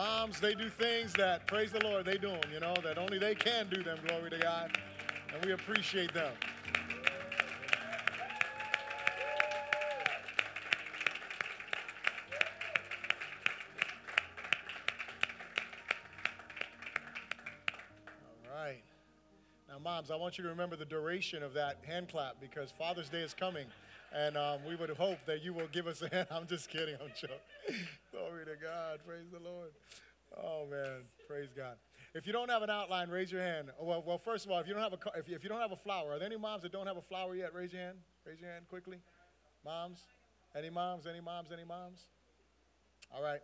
Moms, they do things that, praise the Lord, they do them, you know, that only they can do them, glory to God. And we appreciate them. All right. Now, moms, I want you to remember the duration of that hand clap because Father's Day is coming. And um, we would hope that you will give us a hand. I'm just kidding. I'm joking. God. Praise the Lord. Oh, man. Praise God. If you don't have an outline, raise your hand. Oh, well, well first of all, if you don't have a if you, if you don't have a flower, are there any moms that don't have a flower yet? Raise your hand. Raise your hand quickly. Moms? Any moms? Any moms? Any moms? All right.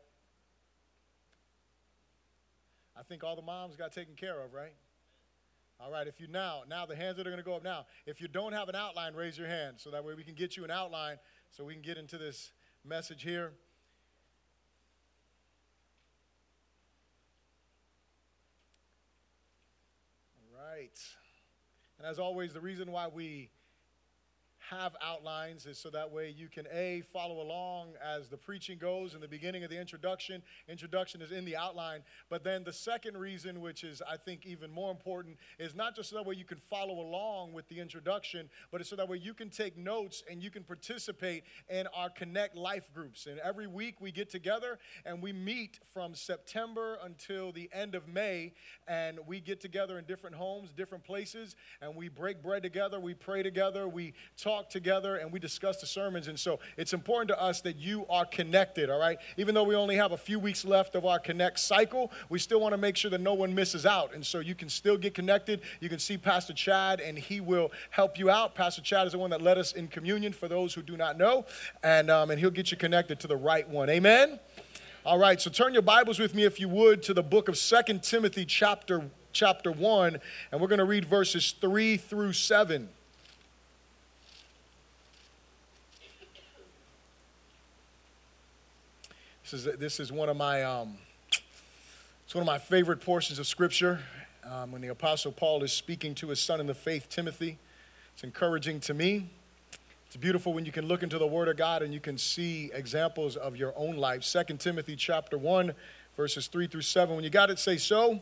I think all the moms got taken care of, right? All right, if you now, now the hands that are going to go up now. If you don't have an outline, raise your hand so that way we can get you an outline so we can get into this message here. All right. And as always, the reason why we have outlines is so that way you can a follow along as the preaching goes in the beginning of the introduction. Introduction is in the outline. But then the second reason which is i think even more important is not just so that way you can follow along with the introduction but it's so that way you can take notes and you can participate in our connect life groups. And every week we get together and we meet from september until the end of may and we get together in different homes different places and we break bread together we pray together we talk talk together and we discuss the sermons. And so it's important to us that you are connected, all right? Even though we only have a few weeks left of our Connect cycle, we still want to make sure that no one misses out. And so you can still get connected. You can see Pastor Chad, and he will help you out. Pastor Chad is the one that led us in communion for those who do not know, and, um, and he'll get you connected to the right one. Amen? All right, so turn your Bibles with me, if you would, to the book of Second Timothy, chapter, chapter 1, and we're going to read verses 3 through 7. This is, this is one of my um, it's one of my favorite portions of Scripture um, when the Apostle Paul is speaking to his son in the faith, Timothy. It's encouraging to me. It's beautiful when you can look into the Word of God and you can see examples of your own life. Second Timothy chapter 1, verses 3 through 7. When you got it, say so.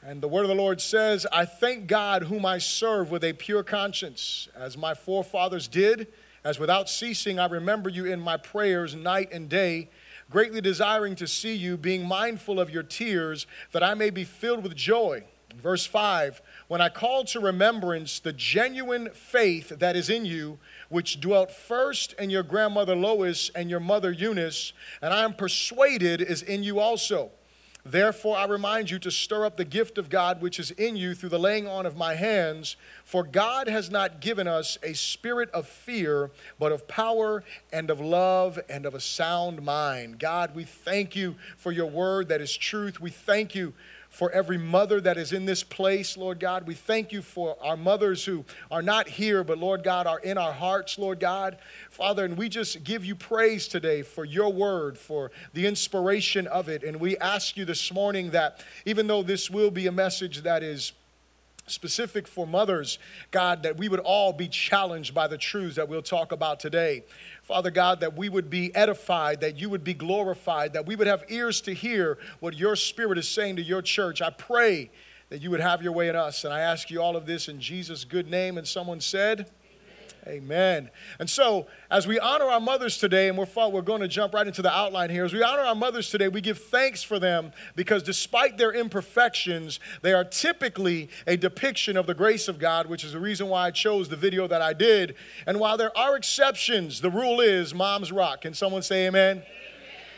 And the word of the Lord says, I thank God whom I serve with a pure conscience, as my forefathers did, as without ceasing I remember you in my prayers night and day greatly desiring to see you, being mindful of your tears, that I may be filled with joy. Verse 5 When I call to remembrance the genuine faith that is in you, which dwelt first in your grandmother Lois and your mother Eunice, and I am persuaded is in you also. Therefore, I remind you to stir up the gift of God which is in you through the laying on of my hands. For God has not given us a spirit of fear, but of power and of love and of a sound mind. God, we thank you for your word that is truth. We thank you for every mother that is in this place, Lord God. We thank you for our mothers who are not here, but Lord God, are in our hearts, Lord God. Father, and we just give you praise today for your word, for the inspiration of it. And we ask you this morning that even though this will be a message that is specific for mothers, God, that we would all be challenged by the truths that we'll talk about today. Father God, that we would be edified, that you would be glorified, that we would have ears to hear what your spirit is saying to your church. I pray that you would have your way in us. And I ask you all of this in Jesus' good name. And someone said, Amen. And so, as we honor our mothers today, and we're, we're going to jump right into the outline here, as we honor our mothers today, we give thanks for them because despite their imperfections, they are typically a depiction of the grace of God, which is the reason why I chose the video that I did. And while there are exceptions, the rule is moms rock. Can someone say amen? amen.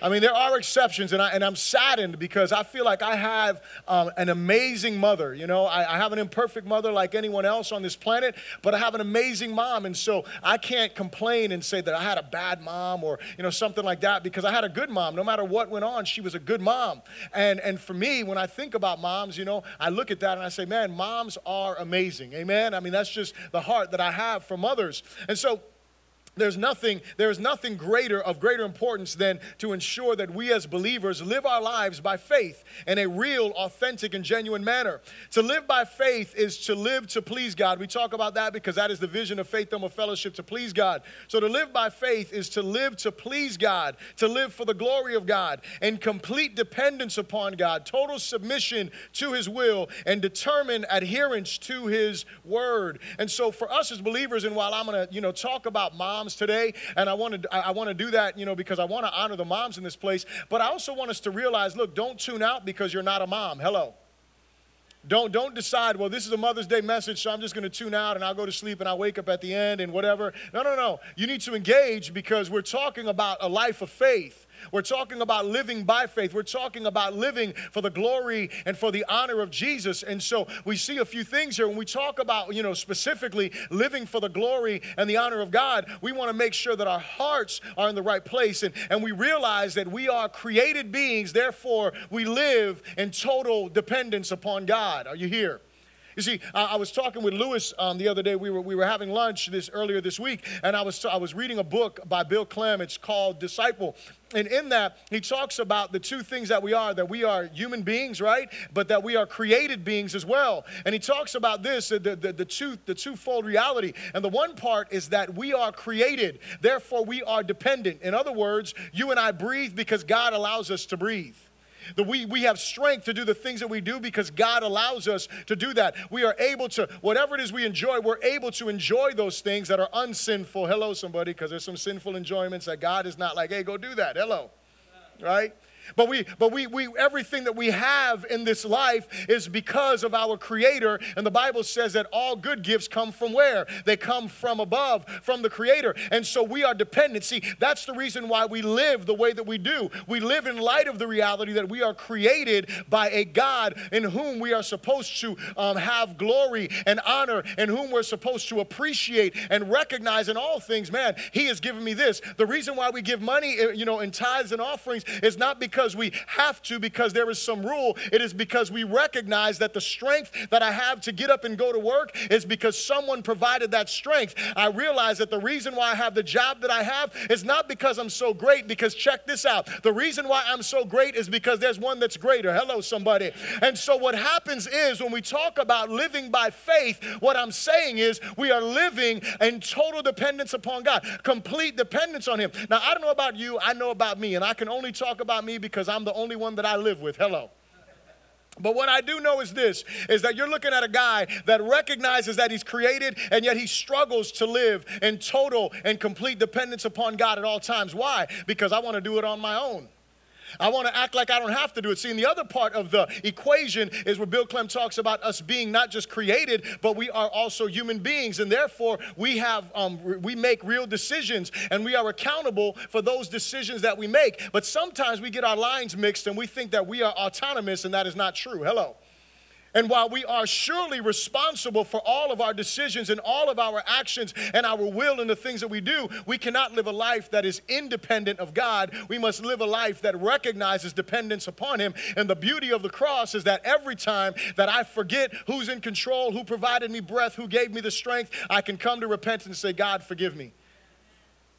I mean, there are exceptions, and, I, and I'm saddened because I feel like I have um, an amazing mother. You know, I, I, have an imperfect mother like anyone else on this planet, but I have an amazing mom. And so I can't complain and say that I had a bad mom or, you know, something like that because I had a good mom. No matter what went on, she was a good mom. And, and for me, when I think about moms, you know, I look at that and I say, man, moms are amazing. Amen? I mean, that's just the heart that I have for mothers. And so, there's nothing there's nothing greater of greater importance than to ensure that we as believers live our lives by faith in a real authentic and genuine manner. To live by faith is to live to please god. We talk about that because that is the vision of faith Thermal fellowship to please god. So to live by faith is to live to please god to live for the glory of god and complete dependence upon god total submission to his will and determined adherence to his word. And so for us as believers and while i'm to you know talk about mom moms today, and I want to I want to do that, you know, because I want to honor the moms in this place. But I also want us to realize, look, don't tune out because you're not a mom. Hello. Don't don't decide, well, this is a Mother's Day message, so I'm just going to tune out and I'll go to sleep and I'll wake up at the end and whatever. No, no, no. You need to engage because we're talking about a life of faith. We're talking about living by faith. We're talking about living for the glory and for the honor of Jesus. And so we see a few things here. When we talk about, you know, specifically living for the glory and the honor of God, we want to make sure that our hearts are in the right place. And, and we realize that we are created beings, therefore, we live in total dependence upon God. Are you here? You see, I, I was talking with Lewis um, the other day. We were, we were having lunch this earlier this week, and I was, I was reading a book by Bill Clem. It's called Disciple. And in that, he talks about the two things that we are that we are human beings, right? But that we are created beings as well. And he talks about this, the, the, the, two, the twofold reality. And the one part is that we are created, therefore, we are dependent. In other words, you and I breathe because God allows us to breathe. That we, we have strength to do the things that we do because God allows us to do that. We are able to, whatever it is we enjoy, we're able to enjoy those things that are unsinful. Hello, somebody, because there's some sinful enjoyments that God is not like, hey, go do that. Hello. Right? But we, but we, we, everything that we have in this life is because of our Creator. And the Bible says that all good gifts come from where? They come from above, from the Creator. And so we are dependent. See, that's the reason why we live the way that we do. We live in light of the reality that we are created by a God in whom we are supposed to um, have glory and honor, and whom we're supposed to appreciate and recognize in all things. Man, He has given me this. The reason why we give money, eh, you know, in tithes and offerings is not because because we have to, because there is some rule. It is because we recognize that the strength that I have to get up and go to work is because someone provided that strength. I realize that the reason why I have the job that I have is not because I'm so great, because check this out. The reason why I'm so great is because there's one that's greater. Hello, somebody. And so what happens is when we talk about living by faith, what I'm saying is we are living in total dependence upon God, complete dependence on Him. Now, I don't know about you, I know about me, and I can only talk about me because I'm the only one that I live with. Hello. But what I do know is this is that you're looking at a guy that recognizes that he's created and yet he struggles to live in total and complete dependence upon God at all times. Why? Because I want to do it on my own. I want to act like I don't have to do it. See, and the other part of the equation is where Bill Clem talks about us being not just created, but we are also human beings, and therefore we have um, we make real decisions, and we are accountable for those decisions that we make. But sometimes we get our lines mixed, and we think that we are autonomous, and that is not true. Hello. And while we are surely responsible for all of our decisions and all of our actions and our will and the things that we do, we cannot live a life that is independent of God. We must live a life that recognizes dependence upon Him. And the beauty of the cross is that every time that I forget who's in control, who provided me breath, who gave me the strength, I can come to repentance and say, God, forgive me.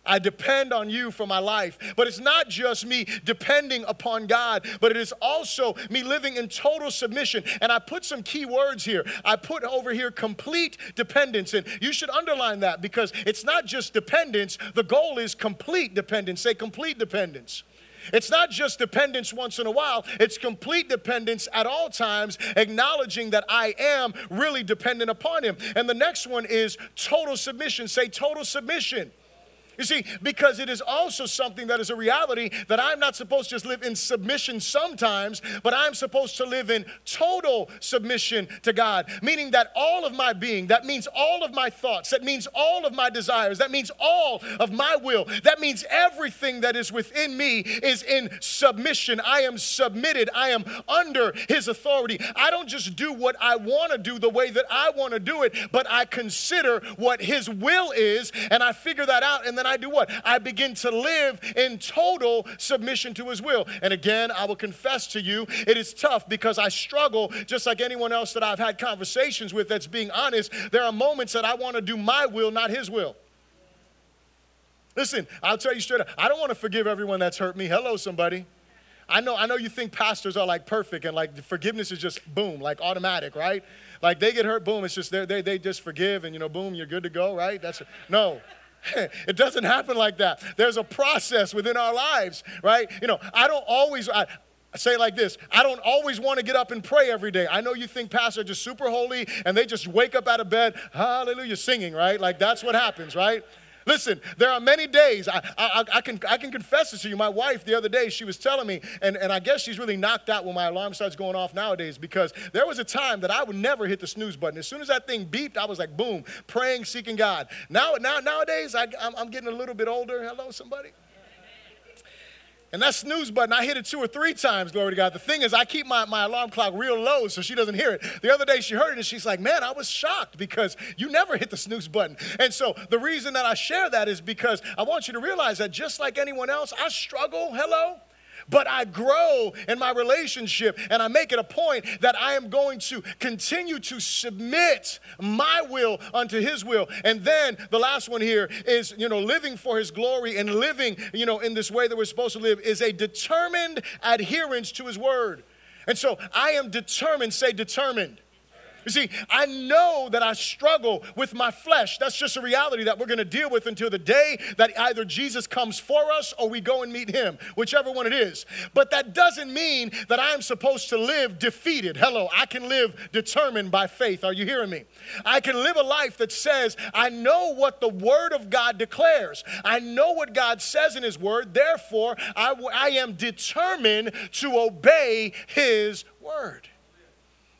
I depend on you for my life. But it's not just me depending upon God, but it is also me living in total submission. And I put some key words here. I put over here complete dependence. And you should underline that because it's not just dependence, the goal is complete dependence. Say complete dependence. It's not just dependence once in a while, it's complete dependence at all times, acknowledging that I am really dependent upon Him. And the next one is total submission. Say total submission. You see, because it is also something that is a reality that I'm not supposed to just live in submission sometimes, but I'm supposed to live in total submission to God, meaning that all of my being, that means all of my thoughts, that means all of my desires, that means all of my will, that means everything that is within me is in submission. I am submitted, I am under His authority. I don't just do what I want to do the way that I want to do it, but I consider what His will is, and I figure that out, and then I do what? I begin to live in total submission to His will. And again, I will confess to you, it is tough because I struggle, just like anyone else that I've had conversations with that's being honest. There are moments that I want to do my will, not His will. Listen, I'll tell you straight up, I don't want to forgive everyone that's hurt me. Hello, somebody. I know, I know you think pastors are like perfect and like forgiveness is just boom, like automatic, right? Like they get hurt, boom, it's just they they just forgive and you know, boom, you're good to go, right? That's no. it doesn't happen like that. There's a process within our lives, right? You know, I don't always I, say it like this I don't always want to get up and pray every day. I know you think pastors are just super holy and they just wake up out of bed, hallelujah, singing, right? Like that's what happens, right? Listen, there are many days, I, I, I, can, I can confess this to you. My wife, the other day, she was telling me, and, and I guess she's really knocked out when my alarm starts going off nowadays because there was a time that I would never hit the snooze button. As soon as that thing beeped, I was like, boom, praying, seeking God. Now, now nowadays, I, I'm, I'm getting a little bit older. Hello, somebody? And that snooze button, I hit it two or three times, glory to God. The thing is, I keep my, my alarm clock real low so she doesn't hear it. The other day she heard it and she's like, Man, I was shocked because you never hit the snooze button. And so the reason that I share that is because I want you to realize that just like anyone else, I struggle, hello, but I grow in my relationship and I make it a point that I am going to continue to submit my will unto his will. And then the last one here is, you know, living for his glory and living, you know, in this way that we're supposed to live is a determined adherence to his word. And so I am determined, say determined you see, I know that I struggle with my flesh. That's just a reality that we're going to deal with until the day that either Jesus comes for us or we go and meet him, whichever one it is. But that doesn't mean that I am supposed to live defeated. Hello, I can live determined by faith. Are you hearing me? I can live a life that says, I know what the Word of God declares. I know what God says in His Word. Therefore, I, I am determined to obey His Word.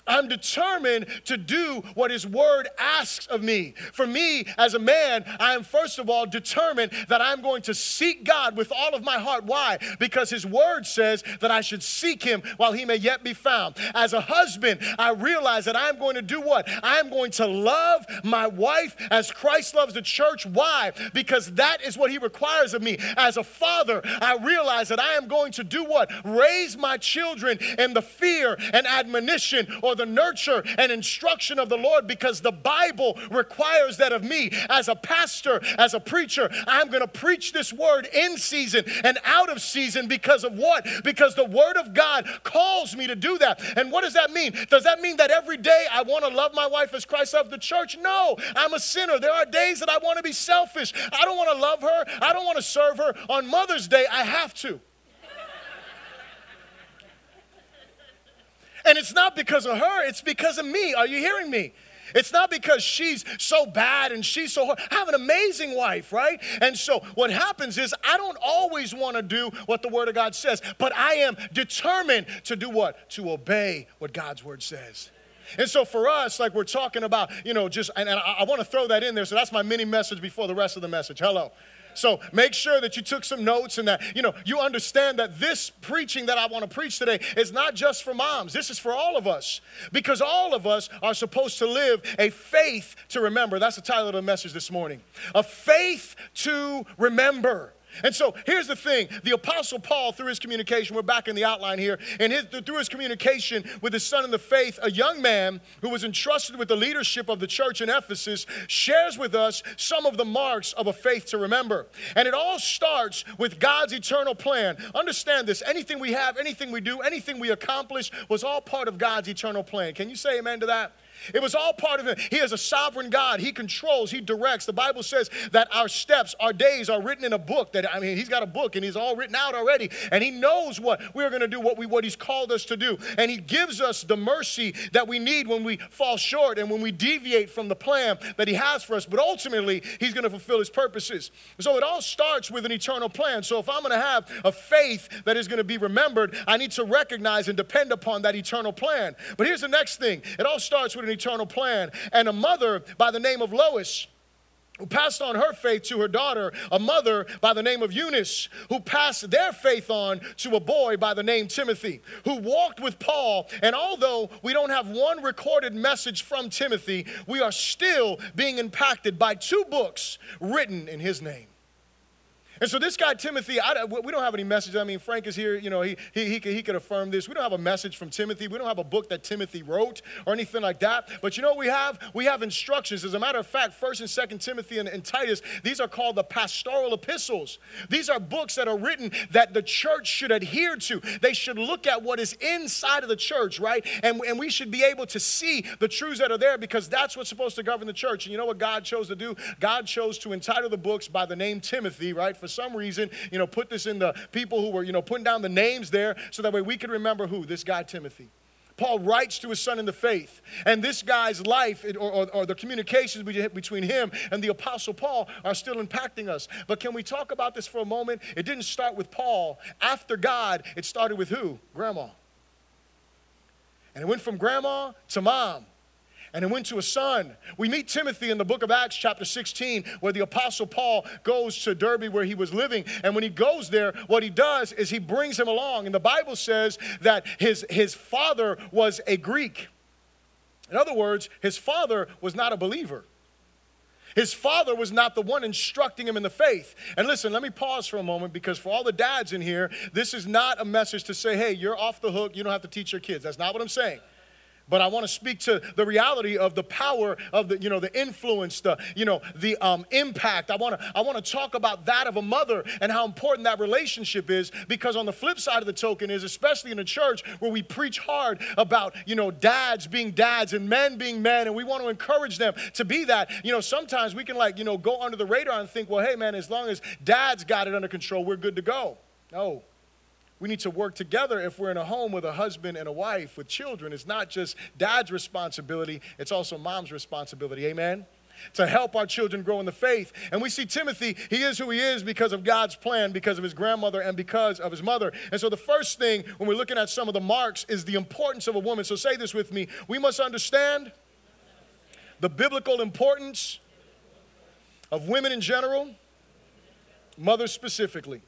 I'm determined to do what His Word asks of me. For me, as a man, I am first of all determined that I'm going to seek God with all of my heart. Why? Because His Word says that I should seek Him while He may yet be found. As a husband, I realize that I'm going to do what? I'm going to love my wife as Christ loves the church. Why? Because that is what He requires of me. As a father, I realize that I am going to do what? Raise my children in the fear and admonition or the nurture and instruction of the Lord because the Bible requires that of me as a pastor, as a preacher. I'm going to preach this word in season and out of season because of what? Because the word of God calls me to do that. And what does that mean? Does that mean that every day I want to love my wife as Christ loved the church? No, I'm a sinner. There are days that I want to be selfish. I don't want to love her. I don't want to serve her. On Mother's Day, I have to. And it's not because of her, it's because of me. Are you hearing me? It's not because she's so bad and she's so hard. I have an amazing wife, right? And so what happens is I don't always want to do what the Word of God says, but I am determined to do what? To obey what God's Word says. And so for us, like we're talking about, you know, just, and, and I, I want to throw that in there. So that's my mini message before the rest of the message. Hello. So make sure that you took some notes and that, you know, you understand that this preaching that I want to preach today is not just for moms. This is for all of us because all of us are supposed to live a faith to remember. That's the title of the message this morning. A faith to remember. And so here's the thing the Apostle Paul, through his communication, we're back in the outline here, and his, through his communication with his son in the faith, a young man who was entrusted with the leadership of the church in Ephesus shares with us some of the marks of a faith to remember. And it all starts with God's eternal plan. Understand this anything we have, anything we do, anything we accomplish was all part of God's eternal plan. Can you say amen to that? It was all part of him. He is a sovereign God. He controls, he directs. The Bible says that our steps, our days are written in a book. That I mean, he's got a book and he's all written out already. And he knows what we're going to do, what we what he's called us to do. And he gives us the mercy that we need when we fall short and when we deviate from the plan that he has for us. But ultimately, he's going to fulfill his purposes. So it all starts with an eternal plan. So if I'm going to have a faith that is going to be remembered, I need to recognize and depend upon that eternal plan. But here's the next thing. It all starts with an eternal plan. And a mother by the name of Lois who passed on her faith to her daughter, a mother by the name of Eunice, who passed their faith on to a boy by the name Timothy, who walked with Paul. And although we don't have one recorded message from Timothy, we are still being impacted by two books written in his name. And so this guy, Timothy, I, we don't have any message. I mean, Frank is here. You know, he, he, he, could, he could affirm this. We don't have a message from Timothy. We don't have a book that Timothy wrote or anything like that. But you know what we have? We have instructions. As a matter of fact, 1st and 2nd Timothy and, and Titus, these are called the pastoral epistles. These are books that are written that the church should adhere to. They should look at what is inside of the church, right? And, and we should be able to see the truths that are there because that's what's supposed to govern the church. And you know what God chose to do? God chose to entitle the books by the name Timothy, right? For some reason, you know, put this in the people who were, you know, putting down the names there so that way we could remember who? This guy, Timothy. Paul writes to his son in the faith. And this guy's life or, or, or, the communications between him and the Apostle Paul are still impacting us. But can we talk about this for a moment? It didn't start with Paul. After God, it started with who? Grandma. And it went from grandma to mom and it went to a son. We meet Timothy in the book of Acts, chapter 16, where the apostle Paul goes to Derbe where he was living. And when he goes there, what he does is he brings him along. And the Bible says that his, his father was a Greek. In other words, his father was not a believer. His father was not the one instructing him in the faith. And listen, let me pause for a moment because for all the dads in here, this is not a message to say, hey, you're off the hook, you don't have to teach your kids. That's not what I'm saying but I want to speak to the reality of the power of the, you know, the influence, the, you know, the um, impact. I want to, I want to talk about that of a mother and how important that relationship is. Because on the flip side of the token is, especially in a church where we preach hard about, you know, dads being dads and men being men, and we want to encourage them to be that. You know, sometimes we can like, you know, go under the radar and think, well, hey man, as long as dad's got it under control, we're good to go. No. We need to work together if we're in a home with a husband and a wife with children. It's not just dad's responsibility, it's also mom's responsibility. Amen? To help our children grow in the faith. And we see Timothy, he is who he is because of God's plan, because of his grandmother, and because of his mother. And so the first thing when we're looking at some of the marks is the importance of a woman. So say this with me we must understand the biblical importance of women in general, mothers specifically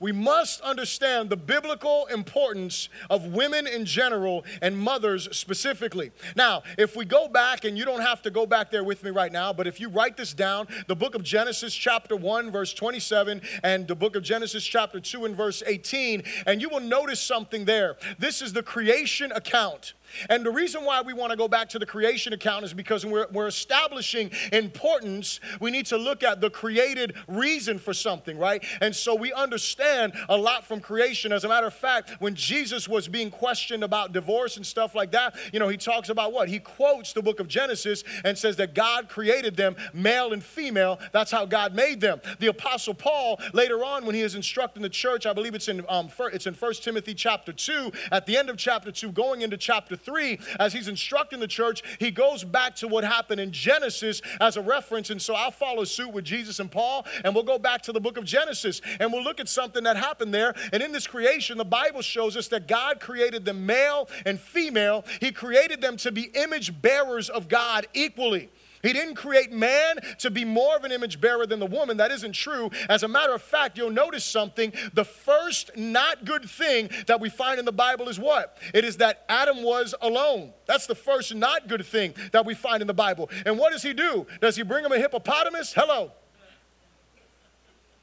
we must understand the biblical importance of women in general and mothers specifically. Now, if we go back, and you don't have to go back there with me right now, but if you write this down, the book of Genesis, chapter 1, verse 27, and the book of Genesis, chapter 2, and verse 18, and you will notice something there. This is the creation account. And the reason why we want to go back to the creation account is because we're, we're establishing importance, we need to look at the created reason for something, right? And so we understand a lot from creation. As a matter of fact, when Jesus was being questioned about divorce and stuff like that, you know, he talks about what? He quotes the book of Genesis and says that God created them male and female. That's how God made them. The apostle Paul, later on, when he is instructing the church, I believe it's in, um, it's in 1 Timothy chapter 2, at the end of chapter 2, going into chapter 3, as he's instructing the church, he goes back to what happened in Genesis as a reference. And so I'll follow suit with Jesus and Paul, and we'll go back to the book of Genesis and we'll look at something that happened there. And in this creation, the Bible shows us that God created them male and female, He created them to be image bearers of God equally. He didn't create man to be more of an image bearer than the woman. That isn't true. As a matter of fact, you'll notice something. The first not good thing that we find in the Bible is what? It is that Adam was alone. That's the first not good thing that we find in the Bible. And what does he do? Does he bring him a hippopotamus? Hello.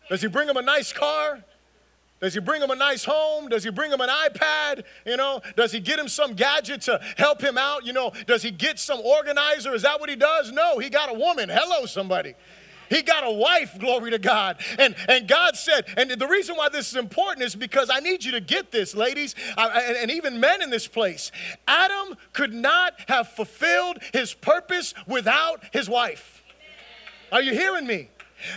Does he bring him a nice car? Does he bring him a nice home? Does he bring him an iPad? You know, does he get him some gadget to help him out? You know, does he get some organizer? Is that what he does? No, he got a woman. Hello, somebody. He got a wife, glory to God. And, and God said, and the reason why this is important is because I need you to get this, ladies, and, and even men in this place. Adam could not have fulfilled his purpose without his wife. Are you hearing me?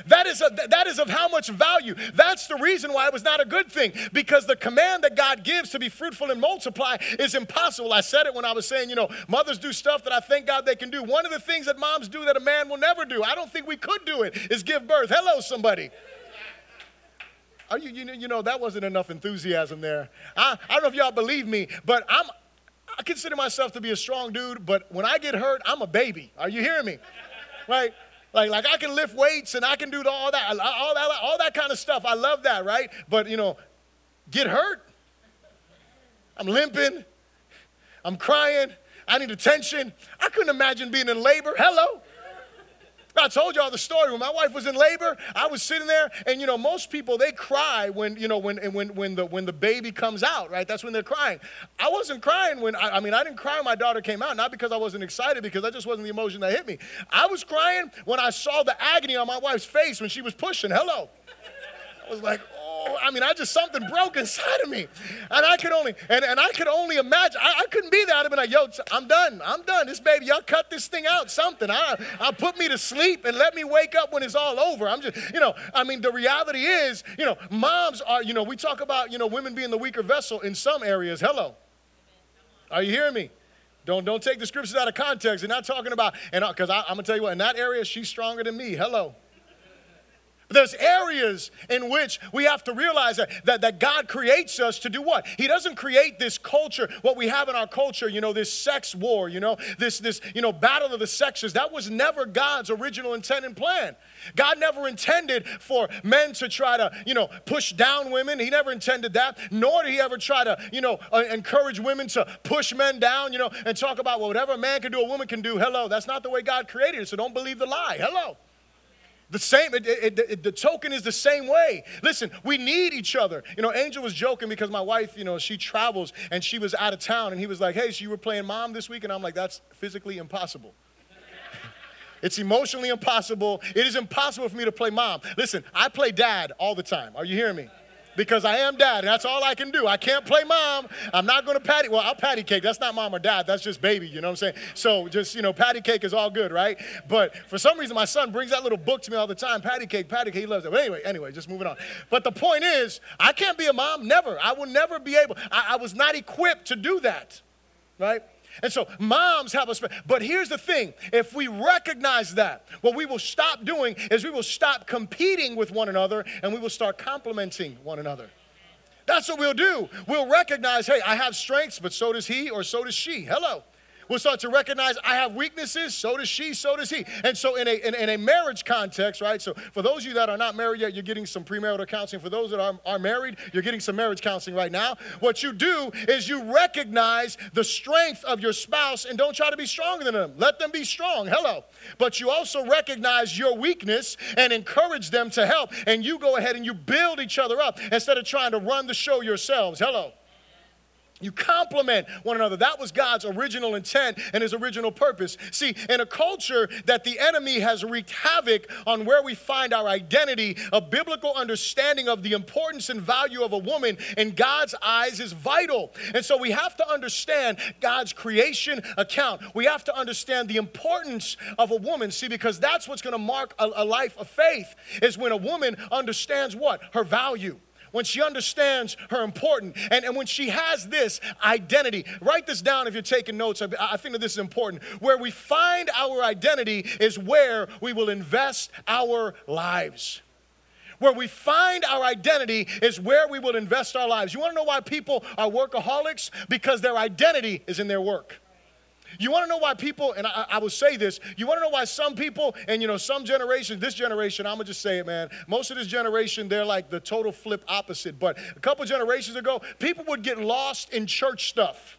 That is, a, that is of how much value. That's the reason why it was not a good thing, because the command that God gives to be fruitful and multiply is impossible. I said it when I was saying, you know, mothers do stuff that I thank God they can do. One of the things that moms do that a man will never do, I don't think we could do it, is give birth. Hello, somebody. Are you, you, know, you know, that wasn't enough enthusiasm there. I, I don't know if y'all believe me, but I'm, I consider myself to be a strong dude, but when I get hurt, I'm a baby. Are you hearing me? Right? Like, like I can lift weights and I can do all that, all that, all that kind of stuff. I love that, right? But you know, get hurt. I'm limping. I'm crying. I need attention. I couldn't imagine being in labor. Hello. I told y'all the story. When my wife was in labor, I was sitting there, and you know, most people they cry when you know when when when the when the baby comes out, right? That's when they're crying. I wasn't crying when I, I mean I didn't cry when my daughter came out, not because I wasn't excited, because that just wasn't the emotion that hit me. I was crying when I saw the agony on my wife's face when she was pushing. Hello. I was like, I mean, I just something broke inside of me, and I could only and, and I could only imagine. I, I couldn't be there. I'd have been like, "Yo, I'm done. I'm done. This baby, y'all cut this thing out. Something. I, I put me to sleep and let me wake up when it's all over. I'm just, you know. I mean, the reality is, you know, moms are. You know, we talk about you know women being the weaker vessel in some areas. Hello, are you hearing me? Don't, don't take the scriptures out of context. They're not talking about, and because I'm gonna tell you what, in that area, she's stronger than me. Hello. There's areas in which we have to realize that, that, that God creates us to do what? He doesn't create this culture, what we have in our culture, you know, this sex war, you know, this, this, you know, battle of the sexes. That was never God's original intent and plan. God never intended for men to try to, you know, push down women. He never intended that. Nor did he ever try to, you know, uh, encourage women to push men down, you know, and talk about well, whatever a man can do, a woman can do. Hello, that's not the way God created it. So don't believe the lie. Hello. The same, it, it, it, the token is the same way. Listen, we need each other. You know, Angel was joking because my wife, you know, she travels and she was out of town and he was like, hey, so you were playing mom this week? And I'm like, that's physically impossible. it's emotionally impossible. It is impossible for me to play mom. Listen, I play dad all the time. Are you hearing me? Because I am dad, and that's all I can do. I can't play mom. I'm not going to patty. Well, I'll patty cake. That's not mom or dad. That's just baby. You know what I'm saying? So just you know, patty cake is all good, right? But for some reason, my son brings that little book to me all the time. Patty cake, patty cake. He loves it. But anyway, anyway, just moving on. But the point is, I can't be a mom. Never. I will never be able. I, I was not equipped to do that, right? And so moms have a, but here's the thing if we recognize that, what we will stop doing is we will stop competing with one another and we will start complementing one another. That's what we'll do. We'll recognize, hey, I have strengths, but so does he or so does she. Hello. We'll start to recognize I have weaknesses, so does she, so does he. And so, in a, in, in, a marriage context, right? So, for those of you that are not married yet, you're getting some premarital counseling. For those that are, are married, you're getting some marriage counseling right now. What you do is you recognize the strength of your spouse and don't try to be stronger than them. Let them be strong. Hello. But you also recognize your weakness and encourage them to help. And you go ahead and you build each other up instead of trying to run the show yourselves. Hello. You complement one another. That was God's original intent and his original purpose. See, in a culture that the enemy has wreaked havoc on where we find our identity, a biblical understanding of the importance and value of a woman in God's eyes is vital. And so we have to understand God's creation account. We have to understand the importance of a woman. See, because that's what's going to mark a, a life of faith is when a woman understands what? Her value when she understands her importance, and, and when she has this identity. Write this down if you're taking notes. I, I think that this is important. Where we find our identity is where we will invest our lives. Where we find our identity is where we will invest our lives. You want to know why people are workaholics? Because their identity is in their work. You want to know why people, and I, I will say this, you want to know why some people, and you know, some generations, this generation, I'm going to just say it, man, most of this generation, they're like the total flip opposite. But a couple generations ago, people would get lost in church stuff,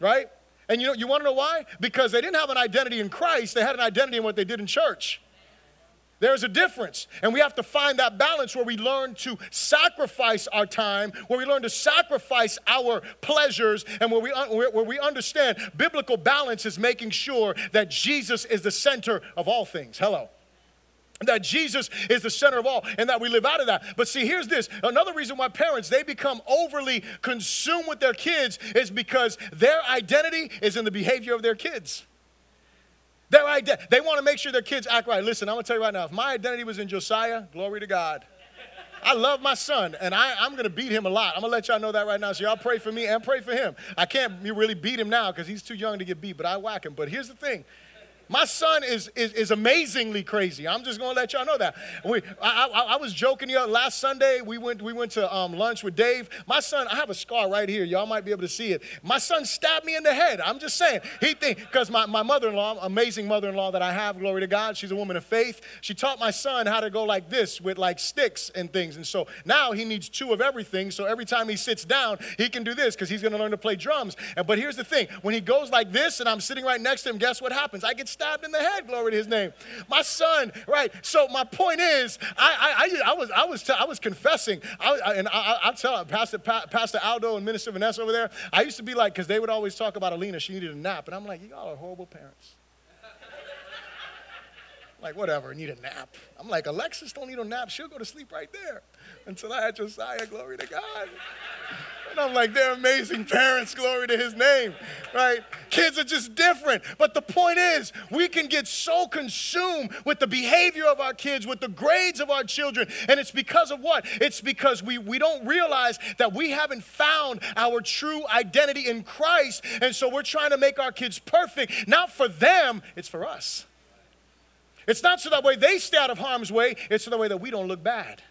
right? And you know, you want to know why? Because they didn't have an identity in Christ, they had an identity in what they did in church. There's a difference. And we have to find that balance where we learn to sacrifice our time, where we learn to sacrifice our pleasures, and where we, where we understand biblical balance is making sure that Jesus is the center of all things. Hello that Jesus is the center of all and that we live out of that. But see, here's this. Another reason why parents they become overly consumed with their kids is because their identity is in the behavior of their kids. Their ident- they want to make sure their kids act right. Listen, I'm going to tell you right now if my identity was in Josiah, glory to God. I love my son, and I, am going to beat him a lot. I'm going to let y'all know that right now. So y'all pray for me and pray for him. I can't really beat him now because he's too young to get beat, but I whack him. But here's the thing my son is, is, is amazingly crazy. I'm just going to let y'all know that. We, I, I, I was joking you last Sunday. We went, we went to um, lunch with Dave. My son, I have a scar right here. Y'all might be able to see it. My son stabbed me in the head. I'm just saying. He think because my, my mother-in-law, amazing mother-in-law that I have, glory to God, she's a woman of faith. She taught my son how to go like this with like sticks and things. And so now he needs two of everything. So every time he sits down, he can do this because he's going to learn to play drums. And, but here's the thing. When he goes like this and I'm sitting right next to him, guess what happens? I get stabbed in the head. Glory to his name. My son, right? So my point is, I, I, I, was, I was, I was confessing, I, and I, I, tell Pastor, Pastor Aldo and Minister Vanessa over there, I used to be like, because they would always talk about Alina, she needed a nap. And I'm like, you all are horrible parents. Like, whatever, need a nap. I'm like, Alexis don't need a nap. She'll go to sleep right there. Until I had Josiah, glory to God. And I'm like, they're amazing parents, glory to his name, right? Kids are just different. But the point is, we can get so consumed with the behavior of our kids, with the grades of our children. And it's because of what? It's because we, we don't realize that we haven't found our true identity in Christ. And so we're trying to make our kids perfect. Not for them, it's for us. It's not so that way they stay out of harm's way, it's so that way that we don't look bad.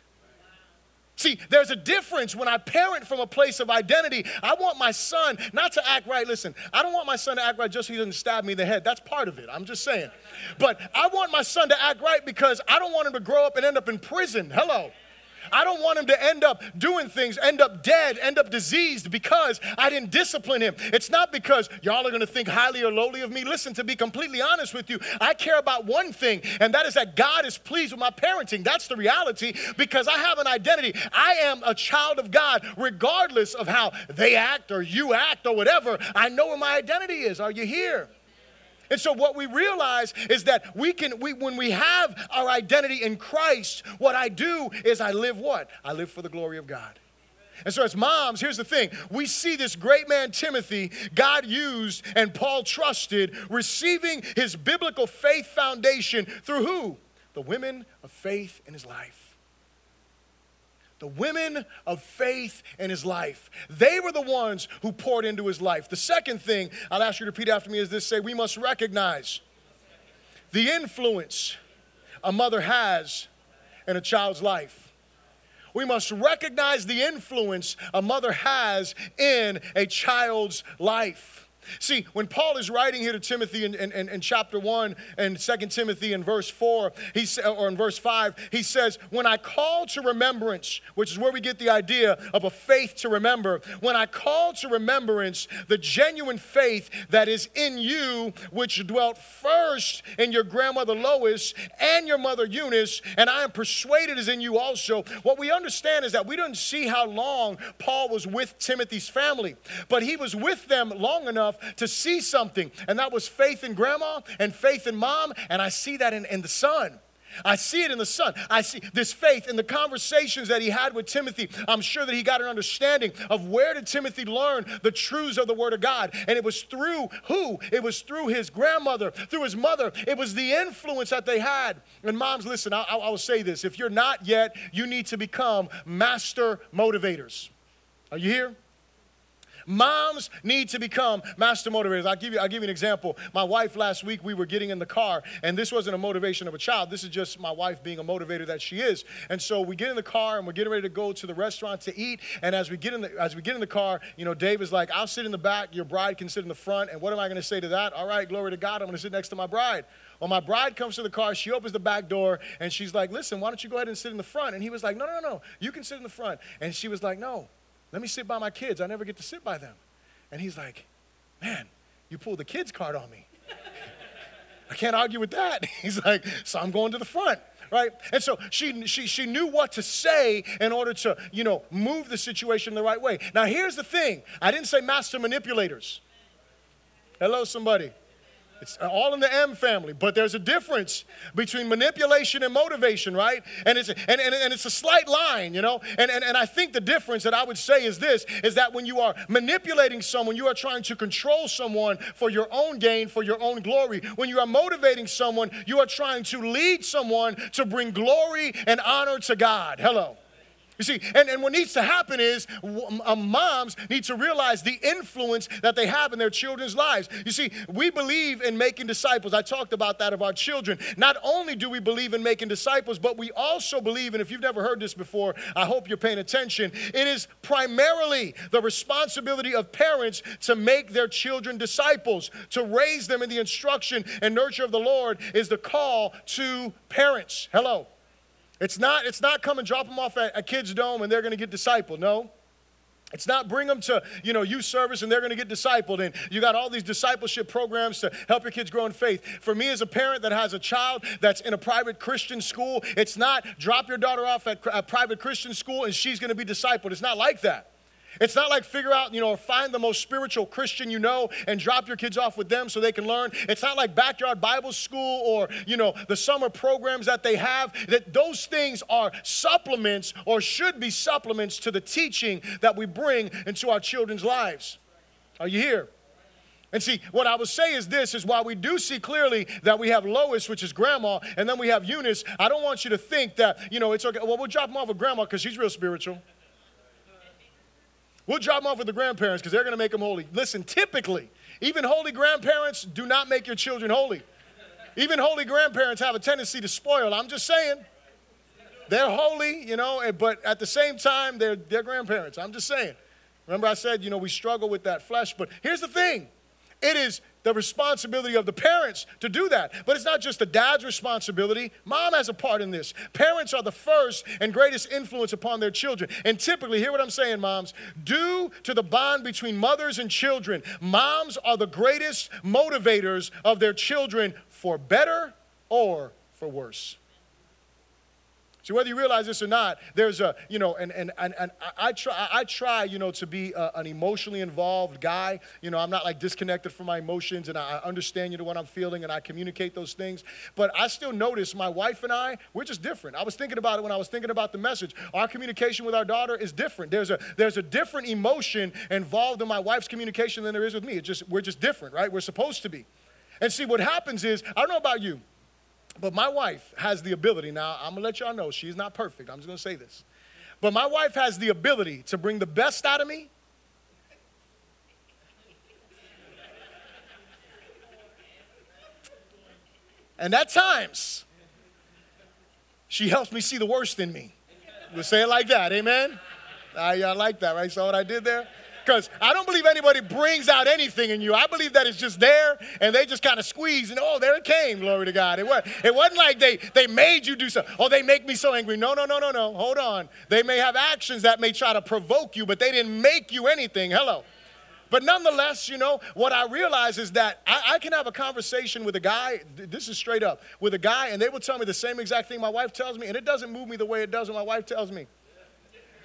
See, there's a difference when I parent from a place of identity. I want my son not to act right. Listen, I don't want my son to act right just so he doesn't stab me in the head. That's part of it. I'm just saying. But I want my son to act right because I don't want him to grow up and end up in prison. Hello. I don't want him to end up doing things, end up dead, end up diseased because I didn't discipline him. It's not because y'all are going to think highly or lowly of me. Listen, to be completely honest with you, I care about one thing, and that is that God is pleased with my parenting. That's the reality because I have an identity. I am a child of God, regardless of how they act or you act or whatever. I know where my identity is. Are you here? And so what we realize is that we can we when we have our identity in Christ, what I do is I live what? I live for the glory of God. And so, as moms, here's the thing we see this great man, Timothy, God used and Paul trusted, receiving his biblical faith foundation through who? The women of faith in his life the women of faith in his life. They were the ones who poured into his life. The second thing I'll ask you to repeat after me is this say, we must recognize the influence a mother has in a child's life. We must recognize the influence a mother has in a child's life. See, when Paul is writing here to Timothy in, in, in, chapter 1 and 2 Timothy in verse 4, he, or in verse 5, he says, When I call to remembrance, which is where we get the idea of a faith to remember, when I call to remembrance the genuine faith that is in you, which dwelt first in your grandmother Lois and your mother Eunice, and I am persuaded is in you also. What we understand is that we don't see how long Paul was with Timothy's family, but he was with them long enough to see something. And that was faith in grandma and faith in mom. And I see that in, in the son. I see it in the son. I see this faith in the conversations that he had with Timothy. I'm sure that he got an understanding of where did Timothy learn the truths of the word of God. And it was through who? It was through his grandmother, through his mother. It was the influence that they had. And moms, listen, I, I will say this. If you're not yet, you need to become master motivators. Are you here? Moms need to become master motivators. I'll give you, I'll give you an example. My wife last week, we were getting in the car, and this wasn't a motivation of a child. This is just my wife being a motivator that she is. And so we get in the car and we're getting ready to go to the restaurant to eat. And as we get in the as we get in the car, you know, Dave is like, I'll sit in the back, your bride can sit in the front. And what am I gonna say to that? All right, glory to God, I'm gonna sit next to my bride. Well, my bride comes to the car, she opens the back door, and she's like, Listen, why don't you go ahead and sit in the front? And he was like, No, no, no, no, you can sit in the front. And she was like, No, let me sit by my kids. I never get to sit by them. And he's like, Man, you pulled the kids' card on me. I can't argue with that. He's like, So I'm going to the front right? And so she, she, she knew what to say in order to, you know, move the situation the right way. Now, here's the thing I didn't say master manipulators. Hello, somebody. It's all in the M family, but there's a difference between manipulation and motivation, right? And it's, and, and, and it's a slight line, you know? And, and, and I think the difference that I would say is this is that when you are manipulating someone, you are trying to control someone for your own gain, for your own glory. When you are motivating someone, you are trying to lead someone to bring glory and honor to God. Hello. You see, and, and what needs to happen is uh, moms need to realize the influence that they have in their children's lives. You see, we believe in making disciples. I talked about that of our children. Not only do we believe in making disciples, but we also believe, and if you've never heard this before, I hope you're paying attention. It is primarily the responsibility of parents to make their children disciples, to raise them in the instruction and nurture of the Lord is the call to parents. Hello. It's not, it's not come and drop them off at a kid's dome and they're going to get discipled. No. It's not bring them to, you know, youth service and they're going to get discipled. And you got all these discipleship programs to help your kids grow in faith. For me as a parent that has a child that's in a private Christian school, it's not drop your daughter off at a private Christian school and she's going to be discipled. It's not like that. It's not like figure out, you know, find the most spiritual Christian you know and drop your kids off with them so they can learn. It's not like backyard Bible school or, you know, the summer programs that they have. That those things are supplements or should be supplements to the teaching that we bring into our children's lives. Are you here? And see, what I would say is this is while we do see clearly that we have Lois, which is grandma, and then we have Eunice, I don't want you to think that, you know, it's okay. Well, we'll drop them off with grandma because she's real spiritual. We'll drop them off with the grandparents because they're going to make them holy. Listen, typically, even holy grandparents do not make your children holy. Even holy grandparents have a tendency to spoil. I'm just saying. They're holy, you know, but at the same time, they're, they're grandparents. I'm just saying. Remember, I said, you know, we struggle with that flesh, but here's the thing it is the responsibility of the parents to do that. But it's not just the dad's responsibility. Mom has a part in this. Parents are the first and greatest influence upon their children. And typically, hear what I'm saying, moms, due to the bond between mothers and children, moms are the greatest motivators of their children for better or for worse. See, whether you realize this or not, there's a, you know, and, and, and, and I, try, I try, you know, to be a, an emotionally involved guy. You know, I'm not like disconnected from my emotions and I understand, you know, what I'm feeling and I communicate those things. But I still notice my wife and I, we're just different. I was thinking about it when I was thinking about the message. Our communication with our daughter is different. There's a, there's a different emotion involved in my wife's communication than there is with me. It's just, we're just different, right? We're supposed to be. And see, what happens is, I don't know about you, but my wife has the ability, now I'm gonna let y'all know she's not perfect. I'm just gonna say this. But my wife has the ability to bring the best out of me. And at times, she helps me see the worst in me. We'll say it like that, amen? I, I like that, right? Saw what I did there? Because I don't believe anybody brings out anything in you. I believe that it's just there and they just kind of squeeze and oh, there it came, glory to God. It, was, it wasn't like they, they made you do something. Oh, they make me so angry. No, no, no, no, no. Hold on. They may have actions that may try to provoke you, but they didn't make you anything. Hello. But nonetheless, you know, what I realize is that I, I, can have a conversation with a guy, this is straight up, with a guy, and they will tell me the same exact thing my wife tells me, and it doesn't move me the way it does when my wife tells me.